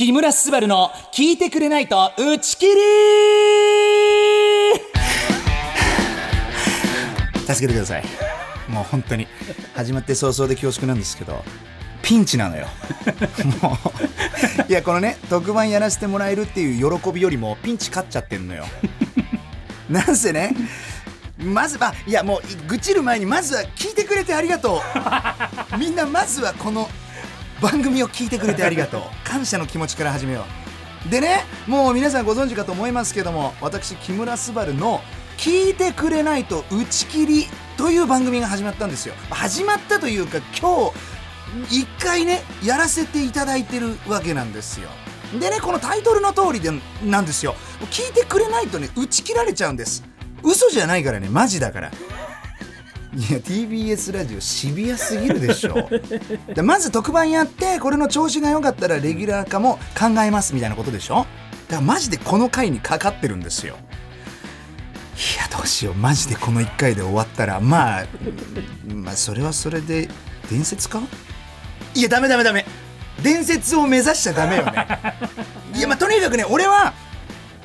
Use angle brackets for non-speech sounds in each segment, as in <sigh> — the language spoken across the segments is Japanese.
木村昴の聞いてくれないと打ち切り助けてください。もう本当に。始まって早々で恐縮なんですけどピンチなのよ。もう。いやこのね特番やらせてもらえるっていう喜びよりもピンチ勝っちゃってんのよ。なんせねまずまいやもう愚痴る前にまずは聞いてくれてありがとう。みんなまずはこの番組を聞いてくれてありがとう。<laughs> 感謝の気持ちから始めよう。でねもう皆さんご存知かと思いますけども私木村昴の「聞いてくれないと打ち切り」という番組が始まったんですよ。始まったというか今日一回ねやらせていただいてるわけなんですよ。でねこのタイトルの通りでなんですよ。聞いてくれないとね打ち切られちゃうんです。嘘じゃないからねマジだからいや TBS ラジオシビアすぎるでしょ。でまず特番やってこれの調子が良かったらレギュラー化も考えますみたいなことでしょ。だからマジでこの回にかかってるんですよ。いやどうしよう。マジでこの1回で終わったらまあまあそれはそれで伝説か？いやダメダメダメ。伝説を目指しちゃダメよね。いやまあとにかくね俺は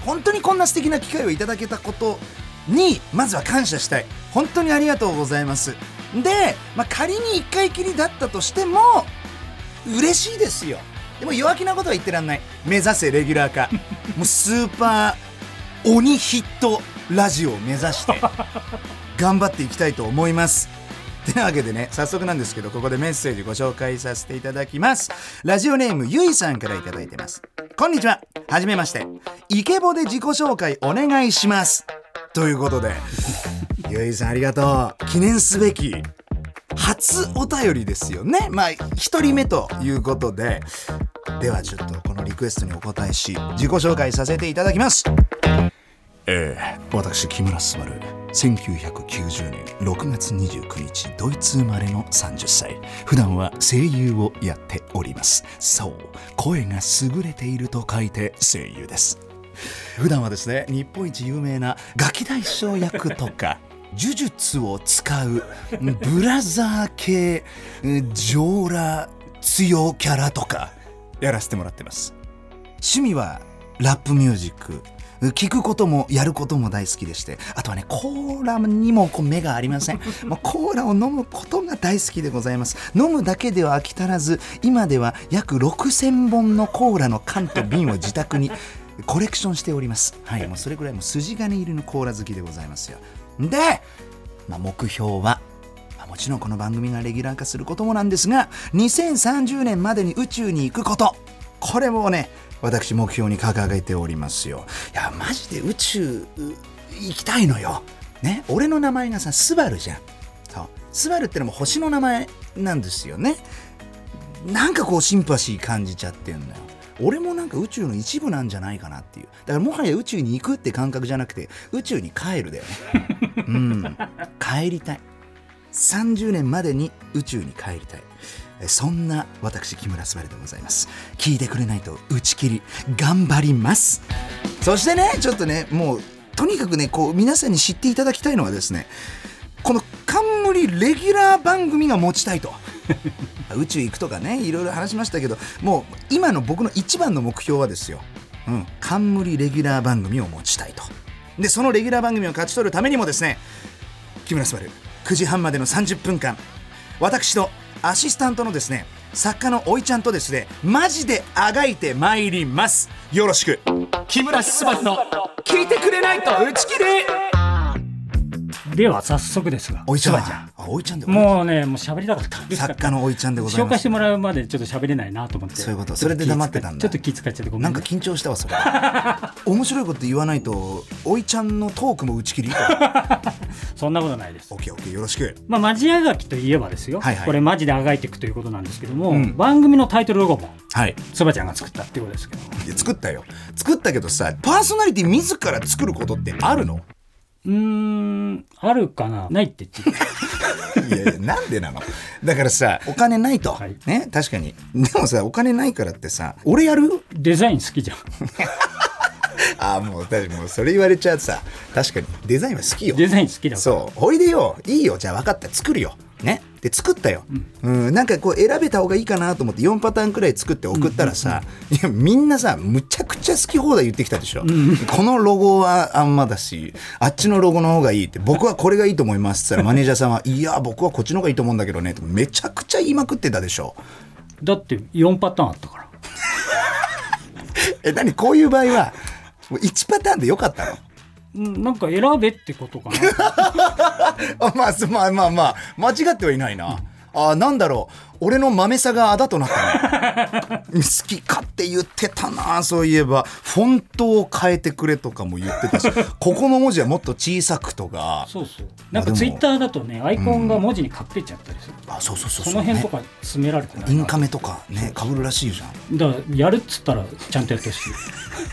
本当にこんな素敵な機会をいただけたことにまずは感謝したい。本当にありがとうございます。で、まあ、仮に1回きりだったとしても嬉しいですよ。でも弱気なことは言ってらんない。目指せレギュラー化。<laughs> もうスーパー鬼ヒットラジオを目指して頑張っていきたいと思います。てなわけでね早速なんですけどここでメッセージご紹介させていただきます。ラジオネームゆいさんから頂いてます。こんにちは。はじめまして。イケボで自己紹介お願いしますということで <laughs> ゆいさんありがとう。記念すべき初お便りですよね。まあ1人目ということで。ではちょっとこのリクエストにお答えし自己紹介させていただきます。ええ。私木村昴。1990年6月29日ドイツ生まれの30歳。普段は声優をやっております。そう声が優れていると書いて声優です <laughs> 普段はですね日本一有名なガキ大将役とか <laughs> 呪術を使うブラザー系上裸強キャラとかやらせてもらってます。趣味はラップミュージック聞くこともやることも大好きでしてあとはねコーラにもこう目がありません。<laughs> もうコーラを飲むことが大好きでございます。飲むだけでは飽き足らず今では約6000本のコーラの缶と瓶を自宅にコレクションしております。はいもうそれぐらいもう筋金入りのコーラ好きでございますよ。で、まあ、目標はまあもちろんこの番組がレギュラー化することもなんですが2030年までに宇宙に行くこと。これもね私目標に掲げておりますよ。いやマジで宇宙行きたいのよ。ね俺の名前がさスバルじゃん。そう。スバルってのも星の名前なんですよね。なんかこうシンパシー感じちゃってんのよ俺もなんか宇宙の一部なんじゃないかなっていう。だからもはや宇宙に行くって感覚じゃなくて宇宙に帰るだよね。<laughs> うん。帰りたい。30年までに宇宙に帰りたい。そんな私木村昴でございます。聞いてくれないと打ち切り頑張ります。そしてねちょっとねもうとにかくねこう皆さんに知っていただきたいのはですねこの冠レギュラー番組が持ちたいと <laughs> 宇宙行くとかねいろいろ話しましたけどもう今の僕の一番の目標はですよ、うん、冠レギュラー番組を持ちたいと。でそのレギュラー番組を勝ち取るためにもですね木村昴9時半までの30分間私とアシスタントのですね作家のおいちゃんとですねマジであがいてまいります。よろしく。木村昴の聞いてくれないと打ち切りでは早速ですがおいちゃん。おいちゃんでもうねもう喋りたかった作家のおいちゃんでございます。紹介してもらうまでちょっと喋れないなと思って。そういうこと。それで黙ってたんだ。ちょっと気遣っちゃってごめなんんねか緊張したわそれ。面白いこと言わないとおいちゃんのトークも打ち切り <laughs> そんなことないです。オッケーオッケーよろしく。まあ、マジあがきといえばですよ、はいはい。これマジであがいていくということなんですけども、うん。番組のタイトルロゴもはい。そばちゃんが作ったっていうことですけど。いや作ったよ。作ったけどさパーソナリティ自ら作ることってあるの？うーんあるかな？ないって言って。いやいやなんでなの？だからさお金ないと、はい。ね確かに。でもさお金ないからってさ俺やる？デザイン好きじゃん。<laughs> ああもう確かにもうそれ言われちゃうとさ確かにデザインは好きよ。デザイン好きだから。そう。おいでよ。いいよ。じゃあ分かった。作るよ。ねで作ったよ、うん。なんかこう選べた方がいいかなと思って4パターンくらい作って送ったらさ、いやみんなさむちゃくちゃ好き放題言ってきたでしょ、このロゴはあんまだしあっちのロゴの方がいいって僕はこれがいいと思いますって言ったら <laughs> マネージャーさんは「いや僕はこっちの方がいいと思うんだけどね」ってめちゃくちゃ言いまくってたでしょ。だって4パターンあったから。<laughs> え何？こういう場合はもう1パターンでよかったの？うんなんか選べってことかな。<laughs> あまあすまあまあまあ間違ってはいないな、あなんだろう。俺の豆さがあだとなったね <laughs> 好き勝手言ってたなそういえば。フォントを変えてくれとかも言ってたし。ここの文字はもっと小さくとか。そうそう。なんかツイッターだとねアイコンが文字に隠れちゃったりする、あそうそうそうそそう。ねの辺とか詰められてないインカメとかねかぶるらしいじゃん。だからやるっつったらちゃんとやってほしい。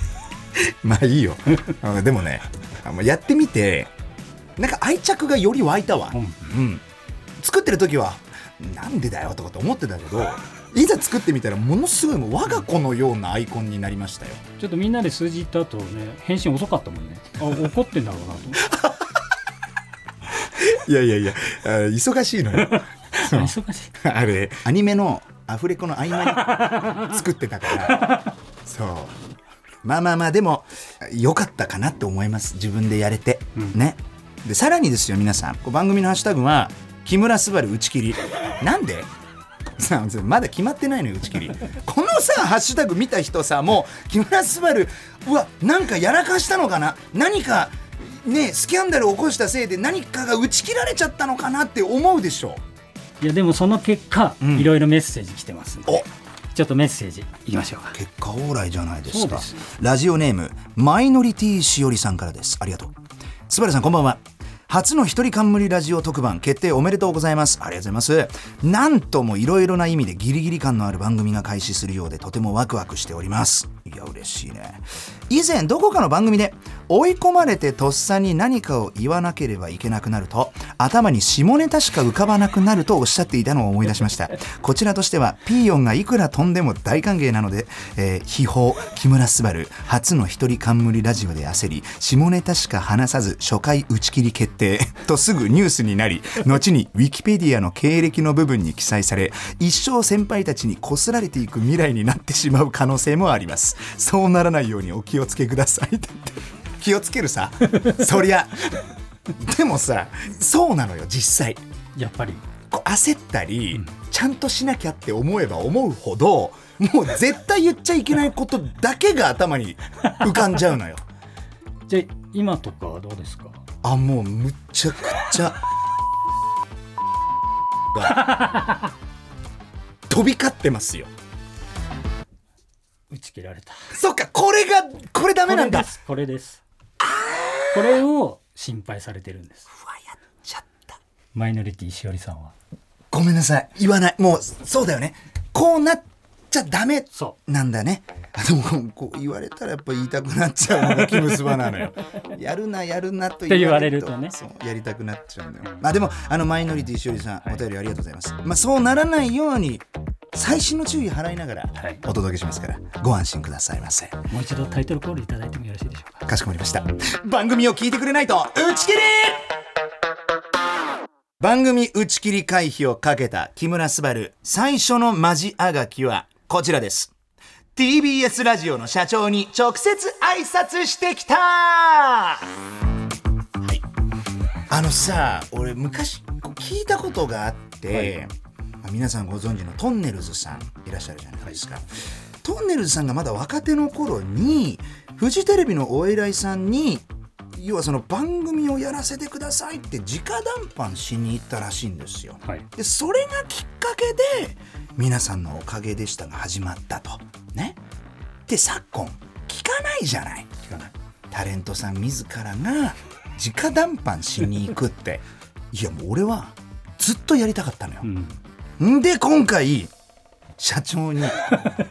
<laughs> まあいいよ。あでもねあもうやってみてなんか愛着がより湧いたわ、うん。うん、作ってる時はなんでだよとかと思ってたけどい。ざ作ってみたらものすごいもう我が子のようなアイコンになりましたよ。ちょっとみんなで数字言った後ね返信遅かったもんね。あ怒ってんだろうなと。思っていやいやいやあ忙しいのよ。<laughs> 忙しい。<laughs> あれアニメのアフレコの合間に作ってたから。そうまあまあまあでも良かったかなって思います。自分でやれて、うん。ね。でさらにですよ皆さん。こう番組のハッシュタグは「木村昴打ち切り」なんで？さあまだ決まってないのよ打ち切り。このさハッシュタグ見た人さもう木村昴うわなんかやらかしたのかな？何かねスキャンダルを起こしたせいで何かが打ち切られちゃったのかなって思うでしょ？いやでもその結果、うん。いろいろメッセージ来てますんで。おちょっとメッセージいきましょうか。結果オーライじゃないですか。ラジオネームマイノリティしおりさんからです。ありがとう。スバルさんこんばんは初の一人冠ラジオ特番決定おめでとうございます。ありがとうございます。なんともいろいろな意味でギリギリ感のある番組が開始するようでとてもワクワクしております。いや嬉しいね。以前どこかの番組で追い込まれてとっさに何かを言わなければいけなくなると頭に下ネタしか浮かばなくなるとおっしゃっていたのを思い出しました。<laughs> こちらとしてはピーヨンがいくら飛んでも大歓迎なので、えー、秘宝木村昴初の一人冠ラジオで焦り下ネタしか話さず初回打ち切り決定 <laughs> とすぐニュースになり後にウィキペディアの経歴の部分に記載され一生先輩たちにこすられていく未来になってしまう可能性もあります。そうならないようにお気をつけください。<laughs> 気をつけるさ。そりゃ。でもさそうなのよ実際。やっぱり。焦ったり、ちゃんとしなきゃって思えば思うほどもう絶対言っちゃいけないことだけが頭に浮かんじゃうのよ。<laughs> じゃあ今とかはどうですか？あもうむちゃくちゃ。が飛び交ってますよ。打ち切られた。そっかこれがこれダメなんだ。これですこれです。これを心配されてるんです。うわやっちゃった。マイノリティしおりさんは。ごめんなさい。言わない。もうそうだよね。こうなっちゃダメそなんだね。あでもこう言われたらやっぱ言いたくなっちゃうのがキムスバなのよ。<laughs> やるなやるなと言われると。ね。やりたくなっちゃうんだよ。まあでもあのマイノリティしおりさんお便りありがとうございます。まあそうならないように細心の注意払いながらはい。お届けしますからご安心くださいませ。うもう一度タイトルコールいただいてもよろしいでしょうか？かしこまりました。番組を聞いてくれないと打ち切り!番組打ち切り回避をかけた木村昴最初のマジあがきはこちらです。TBS ラジオの社長に直接挨拶してきた。はい。あのさ俺昔聞いたことがあって、まあ皆さんご存知のトンネルズさんいらっしゃるじゃないですか、トンネルズさんがまだ若手の頃にフジテレビのお偉いさんに要はその番組をやらせてくださいって直談判しに行ったらしいんですよ。はいでそれがきっかけで皆さんのおかげでしたが始まったと。ね。で昨今聞かないじゃない。聞かないタレントさん自らが直談判しに行くっていやもう俺はずっとやりたかったのよう。んんで今回社長に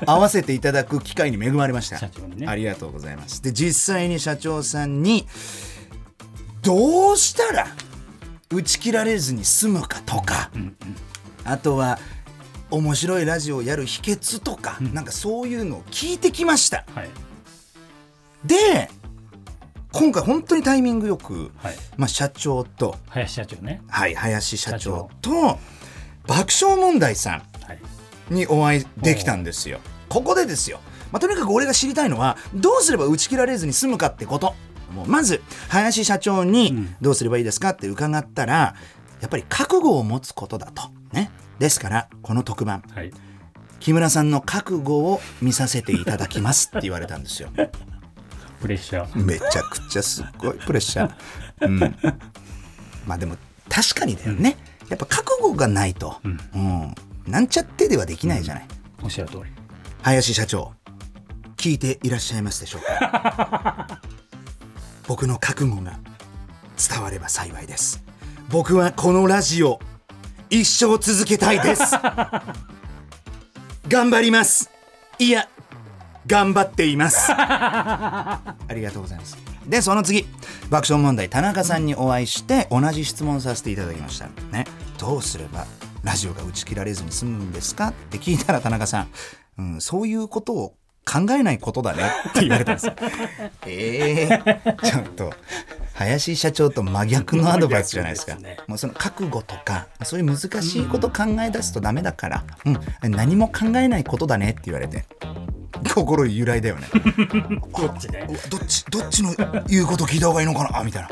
会わせていただく機会に恵まれました。社長にね。ありがとうございます。で実際に社長さんにどうしたら打ち切られずに済むかとか、あとは面白いラジオをやる秘訣とか、なんかそういうのを聞いてきました。はい。で今回本当にタイミングよく、はい。まあ、社長と林社長ね。はい、林社長と爆笑問題さん。はいにお会いできたんですよ。ここでですよ、まあ、とにかく俺が知りたいのはどうすれば打ち切られずに済むかってこと。もうまず林社長うにん。どうすればいいですかって伺ったらやっぱり覚悟を持つことだと。ね。ですからこの特番。はい。木村さんの覚悟を見させていただきますって言われたんですよ。<laughs> プレッシャー。めちゃくちゃすっごいプレッシャー、うん、まあでも確かにだよね、やっぱ覚悟がないと、うん。うん、なんちゃってではできないじゃない、おっしゃる通り。林社長聞いていらっしゃいますでしょうか？<laughs> 僕の覚悟が伝われば幸いです。僕はこのラジオ一生続けたいです。<laughs> 頑張ります。いや頑張っています。ありがとうございます。でその次。爆笑問題田中さんにお会いして同じ質問させていただきました。ね。どうすればラジオが打ち切られずに済むんですか？って聞いたら田中さん、うん、そういうことを考えないことだね。って言われたんですよ。<laughs> えー、ちょっと林社長と真逆のアドバイスじゃないですか。すね。もうその覚悟とかそういう難しいこと考え出すとダメだから、うん、何も考えないことだねって言われて心揺らいだよね。<laughs> どっちね。どっちどっちの言うこと聞いた方がいいのかな？あみたいな。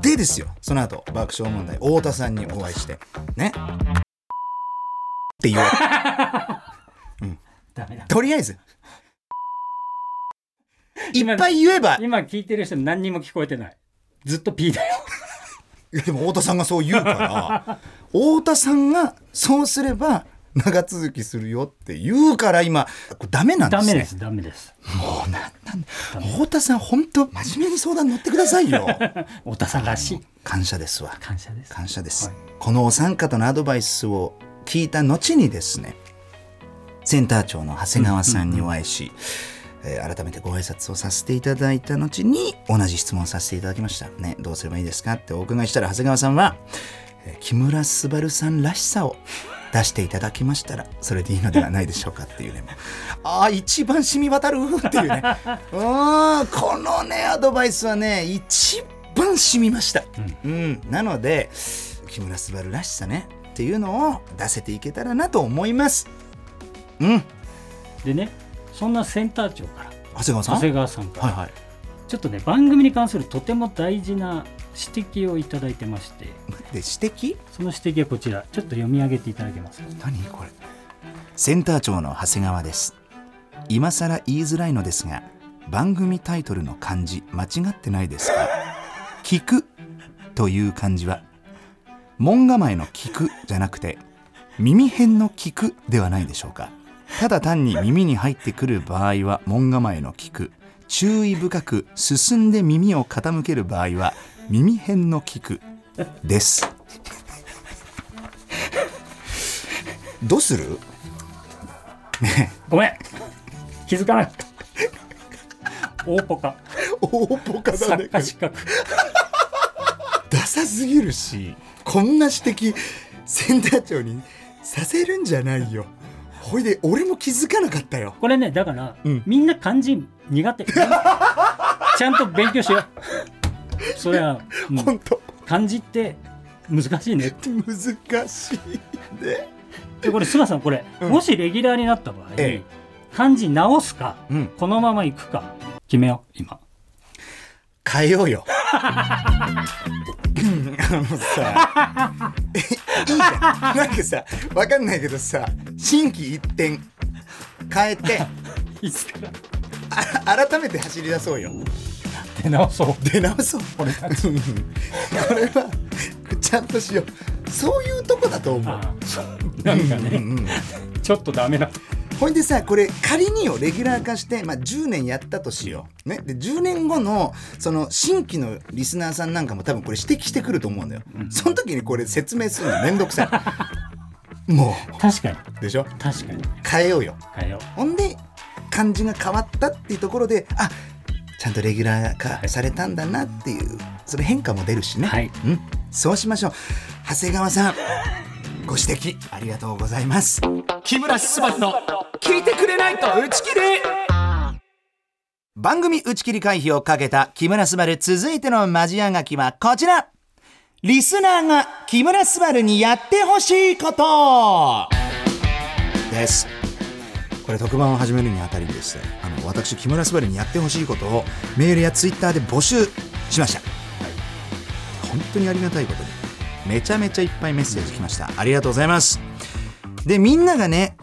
でですよ。その後爆笑問題太田さんにお会いして。ね。って言われ <laughs> ダメだ。とりあえず。<laughs> いっぱい言えば。今聞いてる人何にも聞こえてない。ずっと P だよ。いやでも太田さんがそう言うから。太田さんがそうすれば長続きするよって言うから今ダメなんですね。ダメですダメです。もうなんなん太田さん本当真面目に相談乗ってくださいよ。<laughs> 太田さんらしい。感謝ですわ。感謝です。感謝です、はい。このお三方のアドバイスを聞いた後にですねセンター長の長谷川さんにお会いし、えー改めてご挨拶をさせていただいた後に同じ質問させていただきました。ねどうすればいいですかってお伺いしたら長谷川さんは、えー木村昴さんらしさを出していただきましたらそれでいいのではないでしょうかっていうね。ああ一番染み渡るっていうね。<laughs> うんこのねアドバイスはね一番染みました、うんなので木村昴らしさねっていうのを出せていけたらなと思います。うん。でねそんなセンター長から長谷川さん？長谷川さんから、はいはい。ちょっとね番組に関するとても大事な指摘をいただいてましてで指摘？その指摘はこちら。ちょっと読み上げていただけますか？何これ。センター長の長谷川です。今更言いづらいのですが番組タイトルの漢字間違ってないですか？<laughs> 聞く。という漢字は門構えの聞くじゃなくて耳辺の聞くではないでしょうか？ただ単に耳に入ってくる場合は門構えの聞く。注意深く進んで耳を傾ける場合は耳辺の聞くです。どうする？ねごめん。気づかなかった。大ポカ。大ポカ作家資格。ダサすぎるしこんな指摘センター長にさせるんじゃないよ。ほいで俺も気づかなかったよ。これねだから、うん。みんな漢字苦手。ちゃんと勉強しようそれは、うんほんと漢字って難しいねって。難しいね。でこれ菅さんこれ、うん。もしレギュラーになった場合、え漢字直すか、うん。このままいくか決めよう今。変えようよ。う <laughs> んあのさえいいじゃん。なんかさわかんないけどさ心機一転変えて。<laughs> いつか？らあ改めて走り出そうよ出直そう。出直そう。俺たち。これはちゃんとしよう。そういうとこだと思う。あなんかね、うんうんちょっとダメだほいでさこれ仮によレギュラー化して、まあ、10年やったとしよう、ね、で10年後のその新規のリスナーさんなんかも多分これ指摘してくると思うんだよ、その時にこれ説明するのめんどくさい。も確かに。うでしょ？確かに。変えようよ。変えよほんで漢字が変わったっていうところであちゃんとレギュラー化されたんだなっていうそれ変化も出るしね、はい。うん、そうしましょう。長谷川さんご指摘ありがとうございます。木村昴の聞いてくれないと打ち切り番組打ち切り回避をかけた木村昴続いてのマジアガキはこちら。リスナーが木村昴にやってほしいこと。ですこれ特番を始めるにあたりです。ねあの私木村昴にやってほしいことをメールやツイッターで募集しました、本当にありがたいことにめちゃめちゃいっぱいメッセージ来ましたありがとうございますでみんながね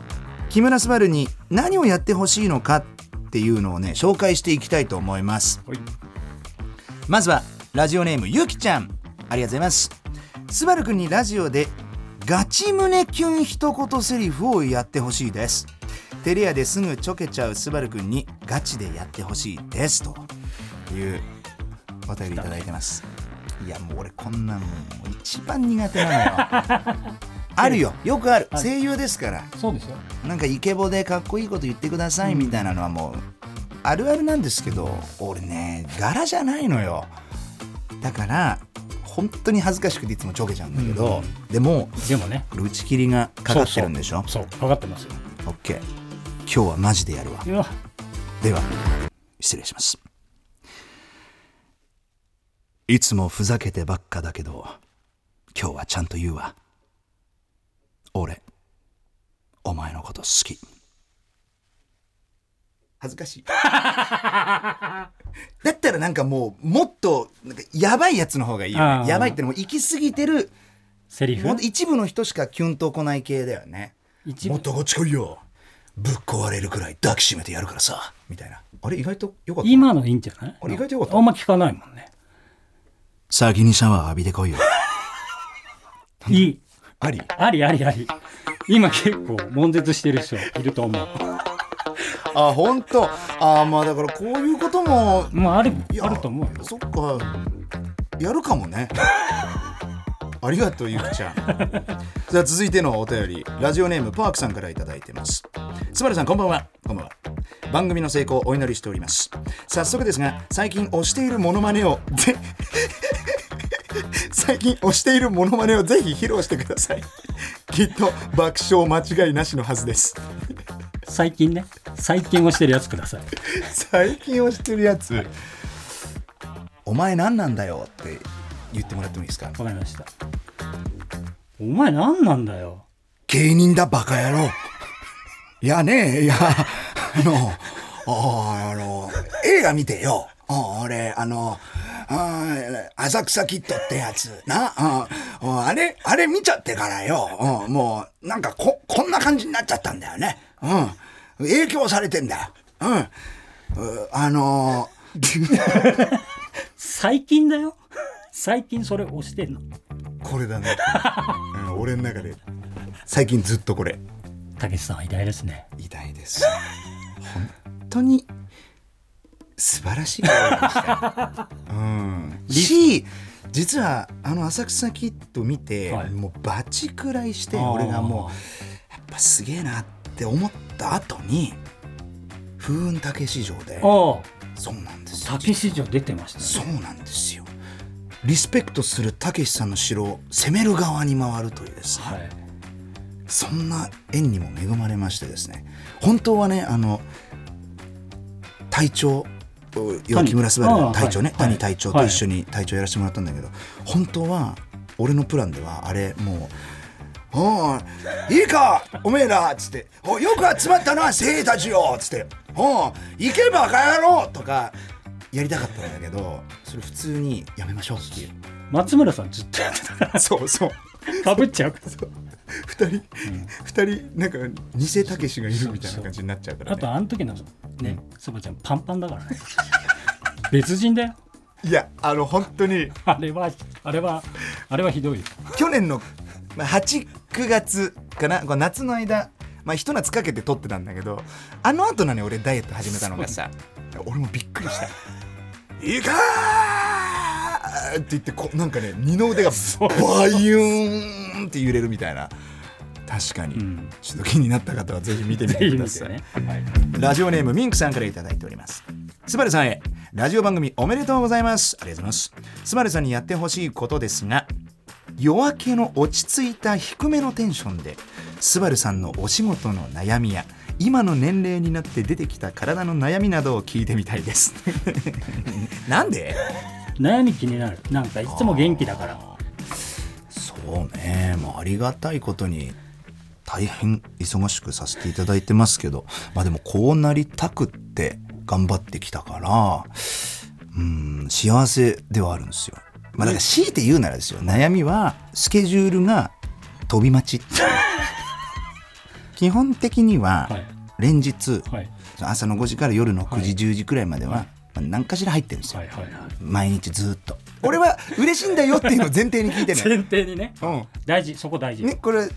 木村昴に何をやってほしいのかっていうのをね紹介していきたいと思いますはいまずはラジオネームゆきちゃんありがとうございます。スバルくんにラジオでガチ胸キュン一言セリフをやってほしいです。テレアですぐちょけちゃうスバルくんにガチでやってほしいですと。いうお便りいただいてます。いやもう俺こんなんもう一番苦手なのよ。<laughs> あるよ。よくある。ある声優ですから。そうですよ。なんかイケボでかっこいいこと言ってくださいみたいなのはもうあるあるなんですけど俺ね柄じゃないのよ。だから本当に恥ずかしくていつもちょけちゃうんだけど、でもでもね。打ち切りがかかってるんでしょ？そうかかってますよ。オッケー今日はマジでやるわ。では失礼します。いつもふざけてばっかだけど今日はちゃんと言うわ。俺お前のこと好き。恥ずかしい。<laughs> だったらなんかもうもっとなんかやばいやつの方がいいよね。やばいってのも行き過ぎてるセリフ？一部の人しかキュンとこない系だよね。もっとこっち来いよぶっ壊れるくらい抱きしめてやるからさ。みたいな。あれ意外とよかった？今のいいんじゃない？あれ意外とよかった。あんま聞かないもんね。先にシャワー浴びてこいよ。いい。あり？ありありあり。今結構悶絶してる人いると思う。あ本当？あまあだからこういうことももうあるあると思うよ。そっか。やるかもね。ありがとうゆきちゃん。<laughs> じゃあ続いてのお便り。ラジオネームパークさんからいただいてますスバルさんこんばんは。こんばんは。番組の成功をお祈りしております。早速ですが最近推しているモノマネをぜ <laughs> 最近推しているモノマネをぜひ披露してください。きっと爆笑間違いなしのはずです。最近ね。最近をしてるやつください。最近推してるやつ。お前何なんだよって言ってもらってもいいですか？わかりました。お前何なんだよ。芸人だバカ野郎いやねいや <laughs> あのああの映画見てよ。あ俺あのあ浅草キッドってやつ。なああれあれ見ちゃってからよ。うんもうなんかここんな感じになっちゃったんだよね。うん。影響されてんだよ。うん。うあの最近だよ。最近それ押してんの。これだね、うん、俺の中で。最近ずっとこれたけしさんは偉大ですね。偉大です。本当に素晴らしい声でした、うん、し実はあの浅草キッド見て、はい。もうバチくらいして俺がもうやっぱすげえなって思った後に風雲竹市場であそうなんですよ。あたけし城出てましたそねうなんですよ。リスペクトするたけしさんの城を攻める側に回るというですね、はいそんな縁にも恵まれましてですね本当はねあの隊長要は木村昴の隊長ね、はい。谷隊長と一緒に隊長やらせてもらったんだけど、本当は俺のプランではあれもう「おういいかおめえら」っつって「およく集まったな精鋭たちよ」っつって「おう行けばか野郎」とかやりたかったんだけどそれ普通にやめましょうっていう。松村さんずっとやってたかそうそう。らかぶっちゃうから <laughs> 二人二人なんか偽たけしがいるみたいな感じになっちゃうから、ね、あとあの時のねそばちゃんパンパンだからね。<laughs> 別人だよ。いやあの本当に。あれはあれはあれはひどいよ。去年のまあ89月かな？夏の間まあ一夏かけて撮ってたんだけどあの後なのに俺ダイエット始めたのがさ俺もびっくりした「<laughs> いいかー!」って言ってこうなんかね二の腕がバユーンって揺れるみたいな。確かに、うん。ちょっと気になった方はぜひ見てみぜてください、ね、はい。ラジオネームミンクさんからいただいております。スバルさんへ、ラジオ番組おめでとうございます。ありがとうございます。スバルさんにやってほしいことですが、夜明けの落ち着いた低めのテンションで、スバルさんのお仕事の悩みや、今の年齢になって出てきた体の悩みなどを聞いてみたいです。<laughs> なんで？悩み気になる。なんかいつも元気だから。そうね。もうありがたいことに大変忙しくさせていただいてますけど。まあでもこうなりたくって頑張ってきたから。うん幸せではあるんですよ。まあだから強いて言うならですよ。悩みはスケジュールが飛び待ち。<laughs> 基本的にははい。連日はい。朝の5時から夜の9時10時くらいまではまあ何かしら入ってるんですよ。はいはいはい。毎日ずっと。俺は嬉しいんだよっていうのを前提に聞いてね。<laughs> 前提にね。うん。大事そこ大事。ね、これ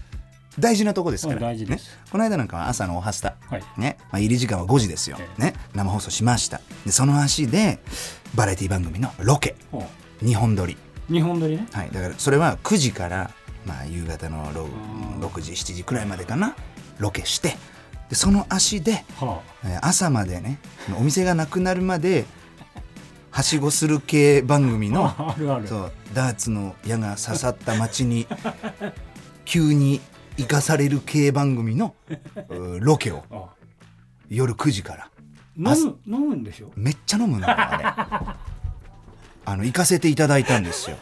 大事なとこですから、うん大事です。ね、この間なんかは朝のおはスタ、はい。ね。まあ、入り時間は5時ですよ、えね、生放送しました。でその足でバラエティ番組のロケ。ほ2本撮り、う日本撮りね。はい、だからそれは9時から、まあ、夕方のろうん。6時7時くらいまでかな。ロケしてでその足で、はえー朝までねお店がなくなるまではしごする系番組 <laughs> あのそうダーツの矢が刺さった街に急に生かされる系番組の <laughs> うロケを。あ夜9時から。飲む飲むんでしょ？めっちゃ飲むのよあれ。<laughs> あの行かせていただいたんですよ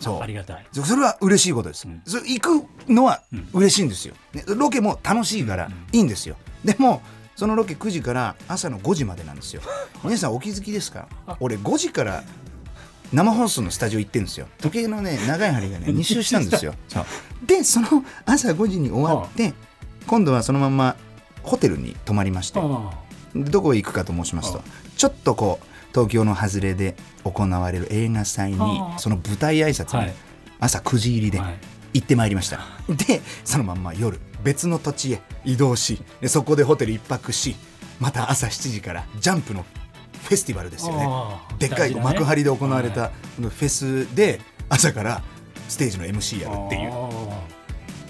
そう。ありがたい。そそれは嬉しいことです、うん。それ行くのはうん。嬉しいんですよ、ね、ロケも楽しいからいいんですよ。でもそのロケ9時から朝の5時までなんですよ。<laughs> 皆さんお気づきですか？俺5時から生放送のスタジオ行ってるんですよ。時計のね長い針がね <laughs> 2周したんですよ。でその朝5時に終わって今度はそのままホテルに泊まりましてどこへ行くかと申しますとあ。ちょっとこう東京の外れで行われる映画祭にその舞台挨拶にはい。朝9時入りではい。行ってまいりました、でそのまんま夜別の土地へ移動しでそこでホテル一泊しまた朝7時からジャンプのフェスティバルですよね。でっかい幕張で行われはたフェスで朝からステージの MC やるっていう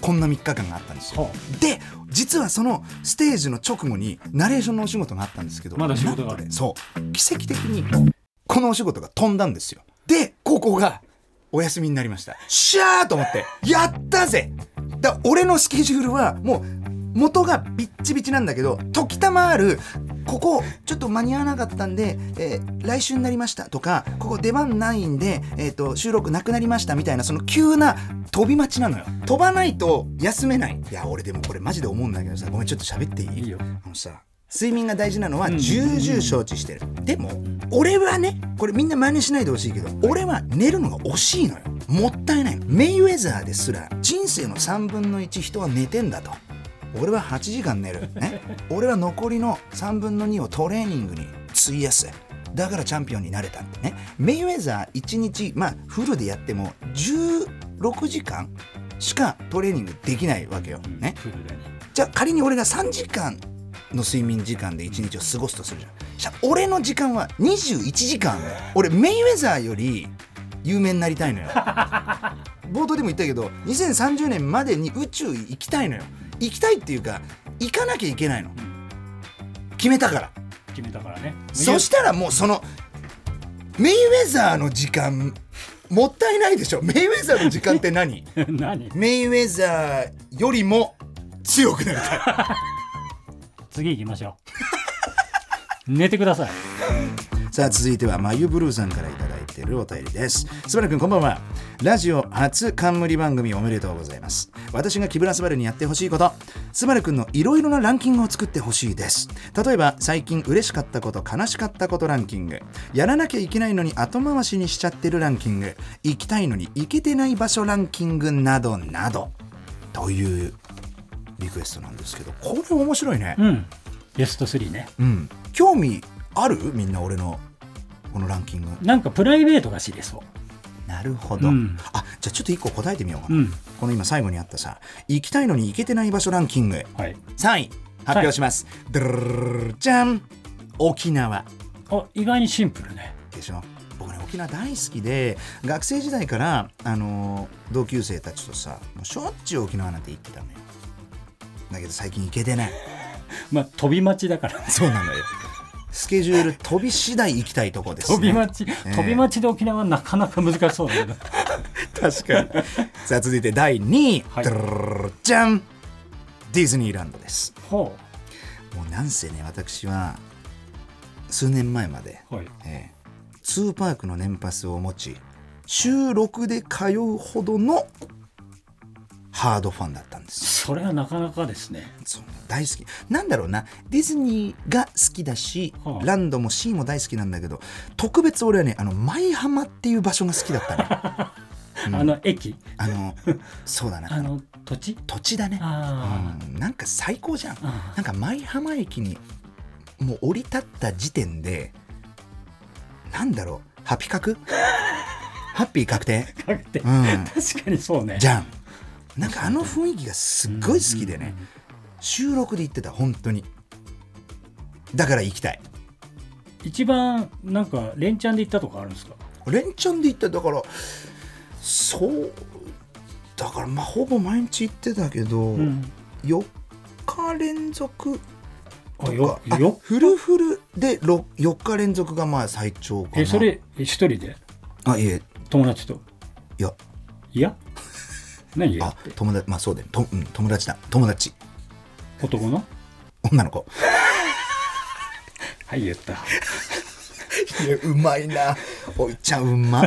こんな3日間があったんですよ。はで実はそのステージの直後にナレーションのお仕事があったんですけどまだ仕事がある。そう。奇跡的にこのお仕事が飛んだんですよ。でここがお休みになりました。しゃーと思ってやったぜ。だ俺のスケジュールはもう元がビッチビチなんだけど時たまあるここちょっと間に合わなかったんで、えー来週になりましたとかここ出番ないんで、えー、と収録なくなりましたみたいなその急な飛び待ちなのよ。飛ばないと休めない。いや俺でもこれマジで思うんだけどさごめんちょっと喋っていい？いいよ。あのさ睡眠が大事なのはうん。重々承知してる、でも俺はねこれみんな真似しないでほしいけど俺は寝るのが惜しいのよ。もったいない。のメイウェザーですら人生の3分の1人は寝てんだと俺は8時間寝る、ね、俺は残りの3分の2をトレーニングに費やす。だからチャンピオンになれた。ね。メイウェザー1日まあフルでやっても16時間しかトレーニングできないわけよ、ね、じゃあ仮に俺が3時間の睡眠時間で1日を過ごすとするじゃん。じゃあ俺の時間は21時間。俺メイウェザーより有名になりたいのよ。冒頭でも言ったけど2030年までに宇宙行きたいのよ行きたいっていうか行かなきゃいけないの。決めたから。決めたからね。そしたらもうそのメイウェザーの時間もったいないでしょ。メイウェザーの時間って何？<laughs> 何？メイウェザーよりも強くなりたい。<laughs> 次行きましょう。寝てください。さあ続いてはまゆブルーさんからいたているお便りです。スバルくんこんばんは。ラジオ初冠番組おめでとうございます。私が木村昴にやってほしいこと。スバルくんのいろいろなランキングを作ってほしいです。例えば最近嬉しかったこと悲しかったことランキング。やらなきゃいけないのに後回しにしちゃってるランキング。行きたいのに行けてない場所ランキングなどなど。というリクエストなんですけどこれ面白いね。うん。ベスト3ね。うん。興味ある？みんな俺のこのランキング。なんかプライベートが知れそなるほど、うん。あじゃあちょっと一個答えてみようかな、ううん。この今最後にあったさ。行きたいのに行けてない場所ランキングはい。3位発表します、ドルじゃん沖縄あ意外にシンプルねでしょ僕ね沖縄大好きで学生時代から、あのー同級生たちとさもうしょっちゅう沖縄なんて行ってたのよだけど最近行けてないまあ飛び待ちだからねそうなのよスケジュール飛び次第行きたいとこです、ね、飛び待ち、え飛び待ちで沖縄はなかなか難しそうだけど確かに。さあ続いて第2位、はい。じゃんディズニーランドですほもうなんせね私は数年前まで、うはいえーツーパークの年パスを持ち週6で通うほどのハードファンだったんですそれはなかなかですね。大好き。なんだろうな。ディズニーが好きだし、はあ。ランドもシーも大好きなんだけど特別俺はねあの舞浜っていう場所が好きだったね <laughs> あの駅？あのそうだな。あの土地？土地だね。あうん、なんか最高じゃん。あなんか舞浜駅にもう降り立った時点でなんだろう。ハピ確？<laughs> ハッピー確定？かけてうん。確かにそうね。じゃんなんかあの雰囲気がすっごい好きでね収録で言ってた本当に。だから行きたい。一番なんか連チャンで行ったとかあるんですか？連チャンで行っただからそうだからまあほぼ毎日行ってたけど、うん。4日連続とかあよフルフルでろ4日連続がまあ最長かな。えそれえ一人で？あいえ。友達と？いや。いや？何あ友達まあそうだよ。と、うん、友達だ。友達。男の？女の子。はい言った。いやうまいな。おいちゃんうま。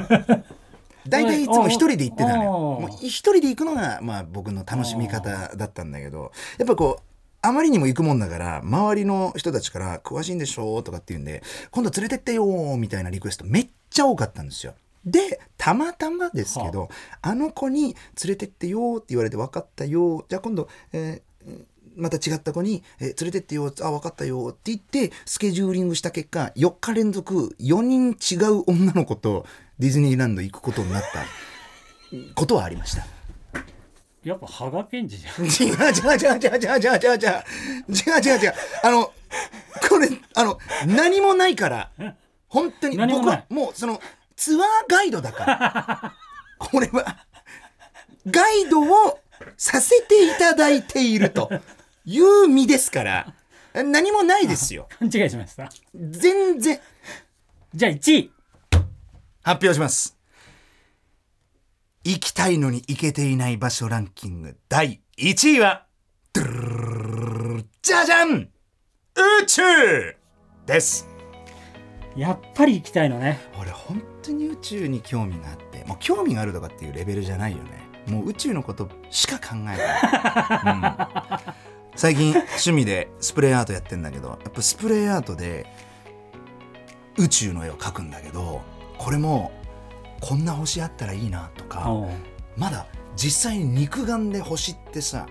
大体いつも一人で行ってたのよ。もう一人で行くのが、まあ、僕の楽しみ方だったんだけど。やっぱこうあまりにも行くもんだから周りの人たちから「詳しいんでしょ?」とかって言うんで「今度連れてってよ」みたいなリクエストめっちゃ多かったんですよ。でたまたまですけど、あ。の子に「連れてってよ」って言われて「分かったよ」じゃあ今度、えーまた違った子に、えー連れてってよ、あ、分かったよって言って、スケジューリングした結果、4日連続4人違う女の子とディズニーランド行くことになった。<laughs> ことはありました。やっぱ羽賀健二じゃん。<laughs> 違う違う違う違う違う違う違う違う。違う違うあのこれあの何もないから本当に僕はもうそのツアーガイドだから。これはガイドをさせていただいていると。いう身ですから。何もないですよ。勘違いしました。全然。じゃあ1位。発表します。行きたいのに行けていない場所ランキング。第1位はじゃじゃん宇宙ですやっぱり行きたいのね俺本当に宇宙に興味があってもう興味があるとかっていうレベルじゃないよね。もう宇宙のことしか考えない、うん。最近趣味でスプレーアートやってんだけどやっぱスプレーアートで宇宙の絵を描くんだけどこれもこんな星あったらいいなとかまだ実際に肉眼で星ってさ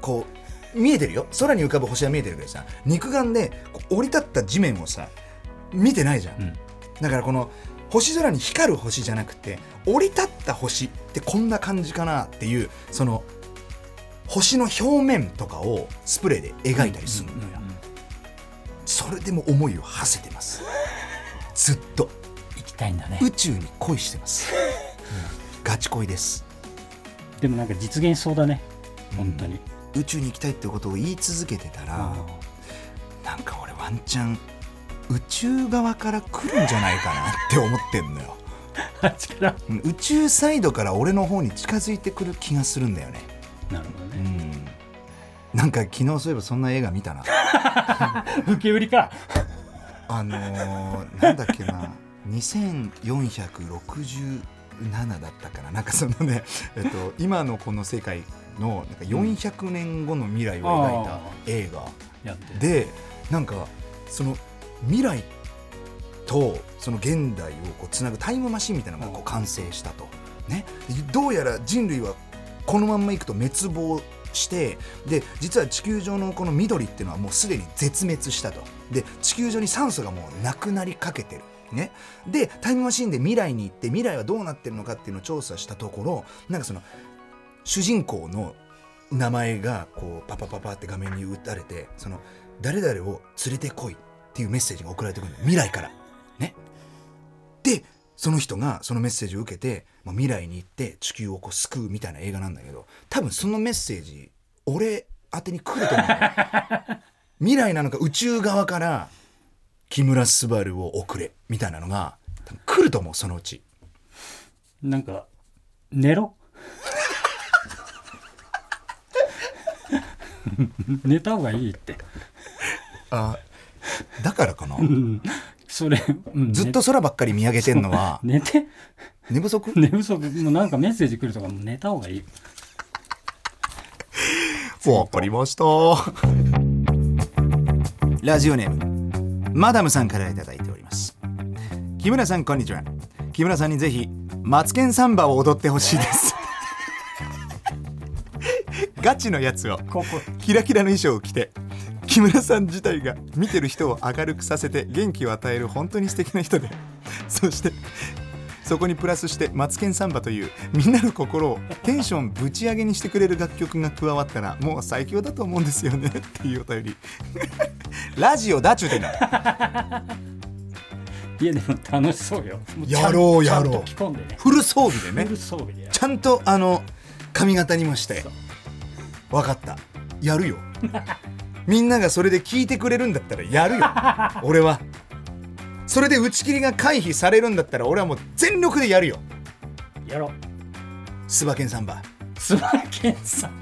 こう見えてるよ。空に浮かぶ星は見えてるけどさ肉眼で降り立った地面をさ見てないじゃん、うん。だからこの星空に光る星じゃなくて降り立った星ってこんな感じかなっていうその星の表面とかをスプレーで描いたりするのよ、うんうんうんそれでも思いを馳せてます。ずっと。行きたいんだね。宇宙に恋してます、うん。ガチ恋です。でもなんか実現しそうだね。本当に、宇宙に行きたいってことを言い続けてたら、なんか俺ワンチャン宇宙側から来るんじゃないかなって思ってんのよ。あっちからうん宇宙サイドから俺の方に近づいてくる気がするんだよね。なるほどね、うん。なんか昨日そういえばそんな映画見たな。<laughs> 受け売りか。あのー、なんだっけな。2467だったかな。なんかそのね、えっと、今のこの世界のなんか400年後の未来を描いた映画、やってでなんかその未来とその現代をこうつなぐタイムマシンみたいなのがこう完成したと、ね、どうやら人類はこのまんまいくと滅亡してで実は地球上のこの緑っていうのはもうすでに絶滅したと。で地球上に酸素がもうなくなりかけてる。ね、でタイムマシンで未来に行って未来はどうなってるのかっていうのを調査したところなんかその主人公の名前がこうパパパパって画面に打たれてその誰々を連れてこいっていうメッセージが送られてくるの未来から。ね。でその人がそのメッセージを受けて、まあ、未来に行って地球をこう救うみたいな映画なんだけど多分そのメッセージ俺宛てに来ると思うんだよ。<laughs> 未来なのか宇宙側から木村昴を送れみたいなのが来ると思うそのうち。なんか寝ろ？<laughs> 寝た方がいいって。あだからかな？う <laughs> んそれ、うんずっと空ばっかり見上げてんのは寝 <laughs> 寝て。寝不足？寝不足。もうなんかメッセージ来るとかもう寝た方がいい。<laughs> わかりました。ラジオネームマダムさんからいただいております。木村さんこんにちは。木村さんにぜひマツケンサンバを踊ってほしいです。ガチのやつをここ。キラキラの衣装を着て木村さん自体が見てる人を明るくさせて元気を与える本当に素敵な人で。<laughs> そしてそこにプラスして「マツケンサンバ」というみんなの心をテンションぶち上げにしてくれる楽曲が加わったらもう最強だと思うんですよね。<laughs> っていうお便り。<laughs> ラジオだっちゅうてんだいやでも楽しそうよ。やろうやろう。ね。フル装備でね。フル装備でちゃんとあの髪型にもして。分かった。やるよみんながそれで聞いてくれるんだったらやるよ。<laughs> 俺は。それで打ち切りが回避されるんだったら俺はもう全力でやるよ。やろう。スバケンサンバ。スバケンさん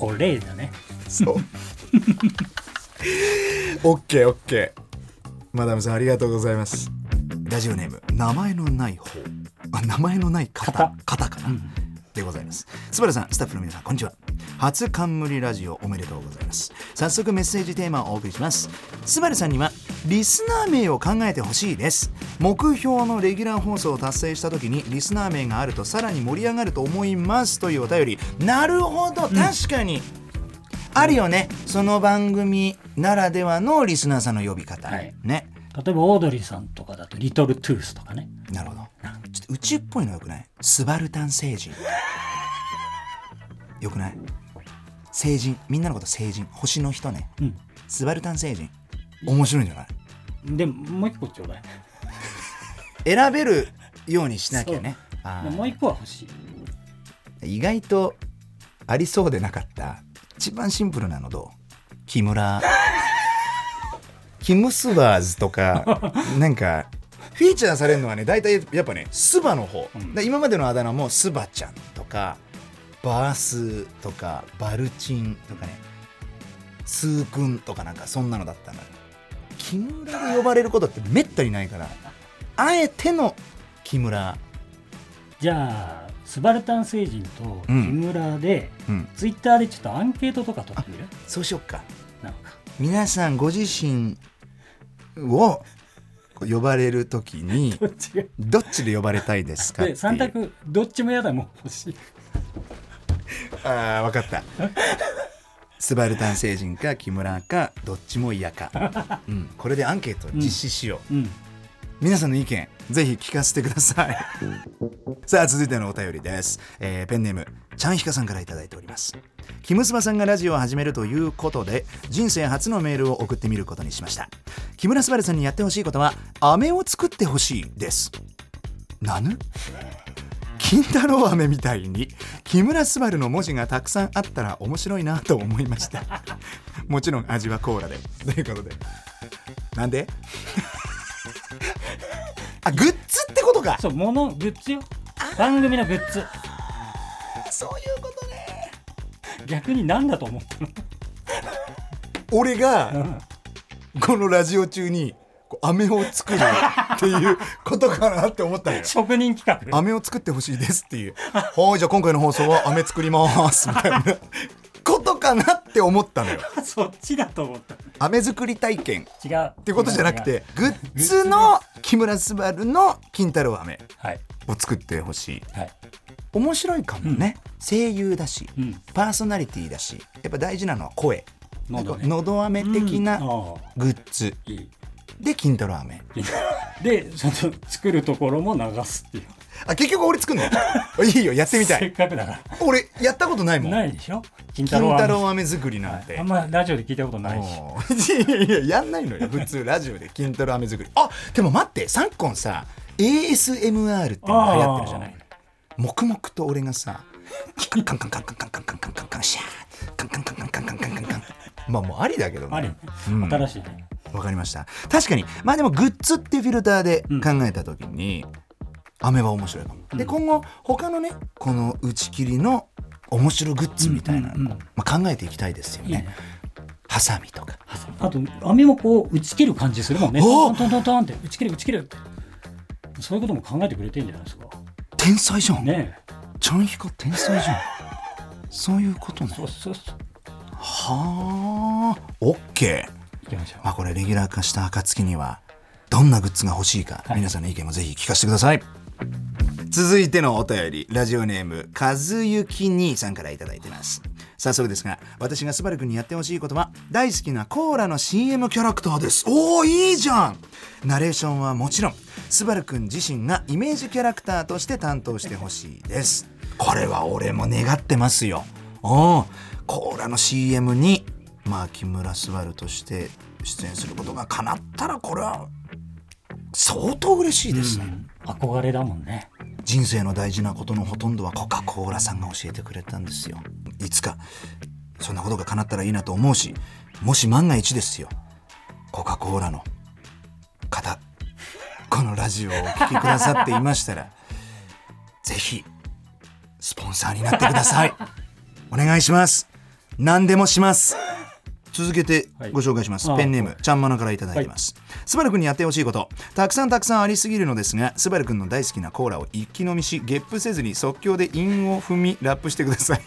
お礼だね。そう。<laughs> オッケーオッケー。マダムさんありがとうございます。ラジオネーム名前のない方。あ名前のない方。方。方かな、うん。でございます。スバルさんスタッフの皆さんこんにちは初冠ラジオおめでとうございます。早速メッセージテーマをお送りします。スバルさんにはリスナー名を考えてほしいです。目標のレギュラー放送を達成した時にリスナー名があるとさらに盛り上がると思います。というお便り。なるほど。確かに、あるよね。その番組ならではのリスナーさんの呼び方、はい。ね。例えばオードリーさんとかだとリトルトゥースとかね。なるほど。ちょっと宇宙っぽいのよくない？スバルタン星人。よくない？星人みんなのこと星人星の人ね。うん。スバルタン星人。面白いんじゃない？でもう一個ちょうだい。選べるようにしなきゃね。もう一個は欲しい。意外とありそうでなかった一番シンプルなのどう木村。<laughs> キムスバーズとかなんかフィーチャーされるのはね大体やっぱねスバの方、うん。で今までのあだ名もスバちゃんとかバースとかバルチンとかねスーくんとかなんかそんなのだったのよ。木村で呼ばれることってめったにないからあえての木村。じゃあスバルタン星人と木うん。村で、うん。ツイッターでちょっとアンケートとか取ってみる？そうしよっか。なんか。皆さんご自身を呼ばれるときに <laughs> どっちで呼ばれたいですかっていう。で3択どっちも嫌だもん欲しいああ分かった。スバルタン星人か木村かどっちも嫌か、うん、これでアンケートを実施しよう、うん。皆さんの意見ぜひ聞かせてください。さあ続いてのお便りです、えーペンネームちゃんひかさんからいただいております。キムスバさんがラジオを始めるということで人生初のメールを送ってみることにしました。木村昴さんにやってほしいことは飴を作ってほしいです。なぬ？金太郎飴みたいに木村昴の文字がたくさんあったら面白いなと思いました。<laughs> もちろん味はコーラで。ということで。なんで？<laughs> あグッズってことか。そうものグッズよ。番組のグッズ。そういうことね。逆に何だと思ったの？俺がうん。このラジオ中に飴を作るっていうことかなって思ったのよ職人企画。飴を作ってほしいですっていう「はいじゃあ今回の放送は飴作ります」みたいなことかなって思ったのよ。そっちだと思った。飴作り体験。違う。っってことじゃなくてグッズの木村昴の金太郎飴はい。を作ってほしい。はい。面白いかもね、声優だしうん。パーソナリティだしやっぱ大事なのは声。のど飴的なグッズ。いいで金太郎飴でその作るところも流すっていう。あ結局俺作んの？<laughs> いいよやってみたせっいかくだか俺やったことないもん。らないでしょ？金金は太郎飴作りなんて、あんまラジオで聞いたことないし。おー。<laughs> いやいややんないのよ。普通ラジオで。金太郎飴作り。あでも待って昨今さ ASMR ってのが流行ってるじゃない黙々と俺がさカンカンカンカンカンカンカンカンカンカンカンシャーカンカンカンカンカンカンカンカンカンまあもうありだけどあり。ねうん。新しいね。わかりました。確かに。まあでもグッズっていうフィルターで考えた時に、飴は面白いかも、でうん。今後他のねこの打ち切りの面白グッズみたいなのまあ、考えていきたいですよね。ハサミとか。あと網もこう打ち切る感じするもんね。おトントントントンって打ち切る打ち切るって。そういうことも考えてくれてんじゃないですか。天才じゃん、ねちゃんひか天才じゃん。<laughs> そういうことね。そうそうそうはあ OK 行きましょう。まあこれレギュラー化した暁にはどんなグッズが欲しいか、はい。皆さんの意見もぜひ聞かせてください。続いてのお便りラジオネーム和幸兄さんから頂いてます。早速ですが私がスバル君にやってほしいことは大好きなコーラの CM キャラクターです。おおいいじゃん！ナレーションはもちろんスバル君自身がイメージキャラクターとして担当してほしいです。これは俺も願ってますよコーラの CM にまあ木村昴として出演することが叶ったらこれは相当嬉しいですね、うん。憧れだもんね。人生の大事なことのほとんどはコカ・コーラさんが教えてくれたんですよ。いつかそんなことが叶ったらいいなと思うしもし万が一ですよ。コカ・コーラの方このラジオをお聞きくださっていましたらぜひスポンサーになってくださいお願いします。何でもします。続けてはい。ご紹介します、あペンネームちゃんまなからいただいてます、スバル君にやってほしいこと。たくさんたくさんありすぎるのですがスバル君の大好きなコーラを一気飲みしゲップせずに即興で韻を踏みラップしてください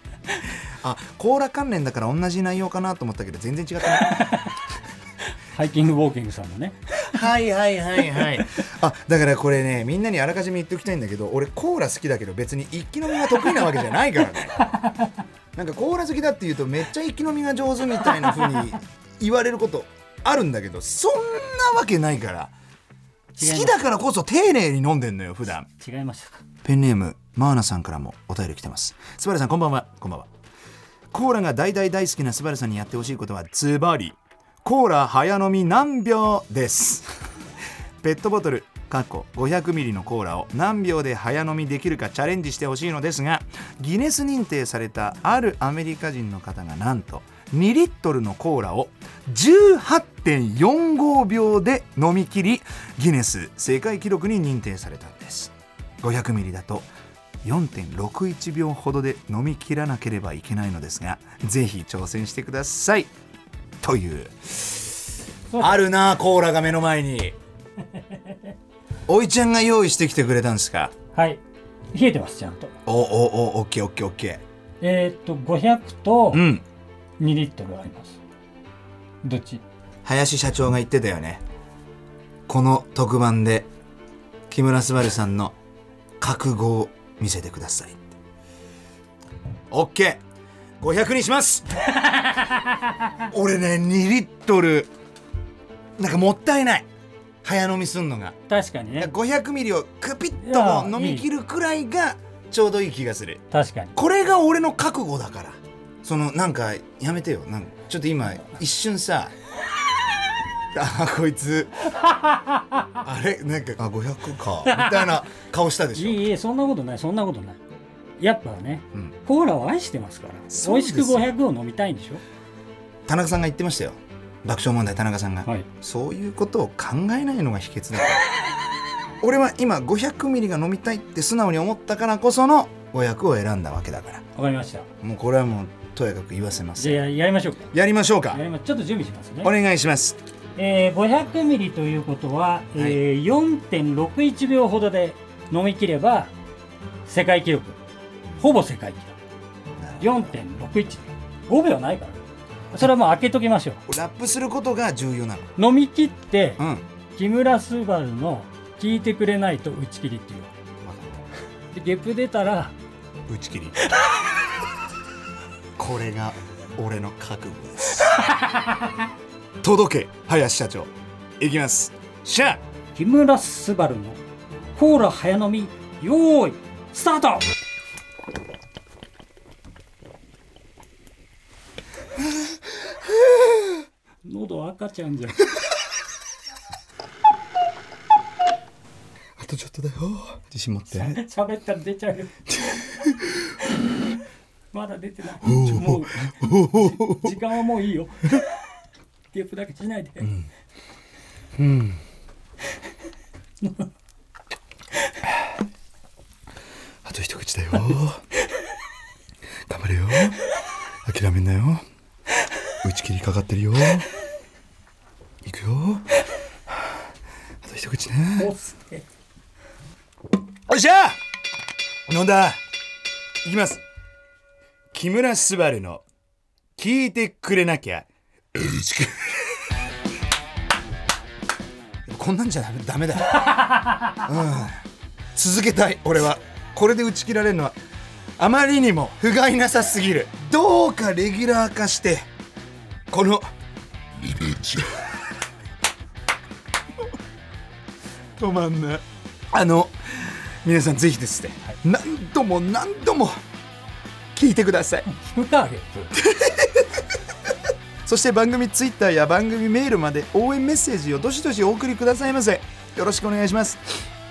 <laughs> あコーラ関連だから同じ内容かなと思ったけど全然違ったねハイキングウォーキングさんのね。はいはいはいはい。<laughs> あだからこれねみんなにあらかじめ言っておきたいんだけど俺コーラ好きだけど別に一気飲みが得意なわけじゃないからね。<laughs> なんかコーラ好きだって言うとめっちゃ一気飲みが上手みたいな風に言われることあるんだけどそんなわけないから。好きだからこそ丁寧に飲んでんのよ普段。違いましたかペンネームマーナさんからもお便り来てます。スバルさんこんばんは。こんばんは。コーラが大大大好きなスバルさんにやってほしいことはズバリコーラ早飲み何秒です。ペットボトル過去 500ml のコーラを何秒で早飲みできるかチャレンジしてほしいのですがギネス認定されたあるアメリカ人の方がなんと2リットルのコーラを18.45秒で飲み切りギネス世界記録に認定されたんです。500ml だと4.61秒ほどで飲み切らなければいけないのですがぜひ挑戦してください。という。あるなコーラが目の前に。おいちゃんが用意してきてくれたんですか？はい。冷えてますちゃんと。おおおオッケーオッケーオッケえーっと500とーうん。2リットルあります。どっち？林社長が言ってたよね。この特番で木村昴さんの覚悟を見せてくださいオッケー500にします。<laughs> 俺ね2リットル。なんかもったいない。早飲みすんのが。確かにね。500ミリをクピッと飲み切るくらいがちょうどいい気がする。確かに。これが俺の覚悟だから。そのなんかやめてよ。なんかちょっと今一瞬さ。<laughs> あこいつ。あれ？なんかあ500か。みたいな顔したでしょ。いいいいそんなことないそんなことないやっぱねうん、コーラを愛してますから。美味しく500を飲みたいんでしょ？田中さんが言ってましたよ。爆笑問題田中さんが、はい。そういうことを考えないのが秘訣だから <laughs> 俺は今500ミリが飲みたいって素直に思ったからこその500を選んだわけだから。わかりました。もうこれはもうとやかく言わせます。じゃあややりましょうか。やりましょうか。ちょっと準備しますね。お願いします。えー、500ミリということは、えー4.61秒ほどで飲み切れば世界記録ほぼ世界記録4.61 5秒ないから。それはもう開けときましょラップすることが重要なの。う飲み切ってうん。木村昴の「聞いてくれないと打ち切り」っていう。でゲップ出たら打ち切り。<laughs> これが俺の覚悟です。届け林社長。いきます。シャー。木村昴のコーラ早飲みよーいスタート喉赤ちゃんじゃん。<laughs> あとちょっとだよ。自信持って。喋ったら出ちゃうよ。<laughs> まだ出てない。もうじ時間はもういいよ。ゲップだけしないで、うん。あと一口だよ。頑張れよ。諦めんなよ打ち切りかかってるよ。いくよ。あと一口ね。おっすねおっしゃ飲んだ。いきます。木村昴の聞いてくれなきゃ。こんなんじゃダメだよ、うん、続けたい俺は。これで打ち切られるのはあまりにも不甲斐なさすぎる。どうかレギュラー化してこのリベンジ止まんないあの皆さんぜひですね、何度も何度も聞いてください。<laughs> そして番組ツイッターや番組メールまで応援メッセージをどしどしお送りくださいませ。よろしくお願いします。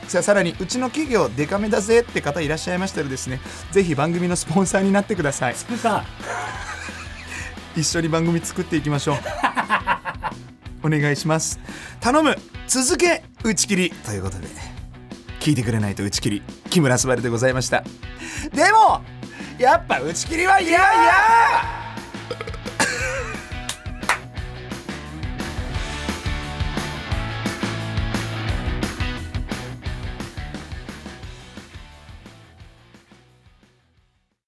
さあさらにうちの企業デカめだぜって方いらっしゃいましたらですねぜひ番組のスポンサーになってください一緒に番組作っていきましょう。<laughs> お願いします。頼む。続け打ち切り。ということで聞いてくれないと打ち切り。木村昴でございました。でもやっぱ打ち切りは嫌や